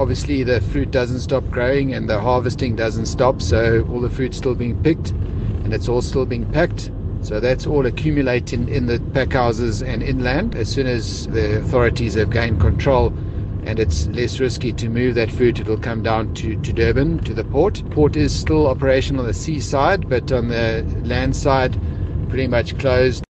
obviously, the fruit doesn't stop growing and the harvesting doesn't stop, so all the fruit's still being picked and it's all still being packed. So that's all accumulating in the pack houses and inland. As soon as the authorities have gained control and it's less risky to move that fruit, it'll come down to, to Durban, to the port. Port is still operational on the seaside, but on the land side, pretty much closed.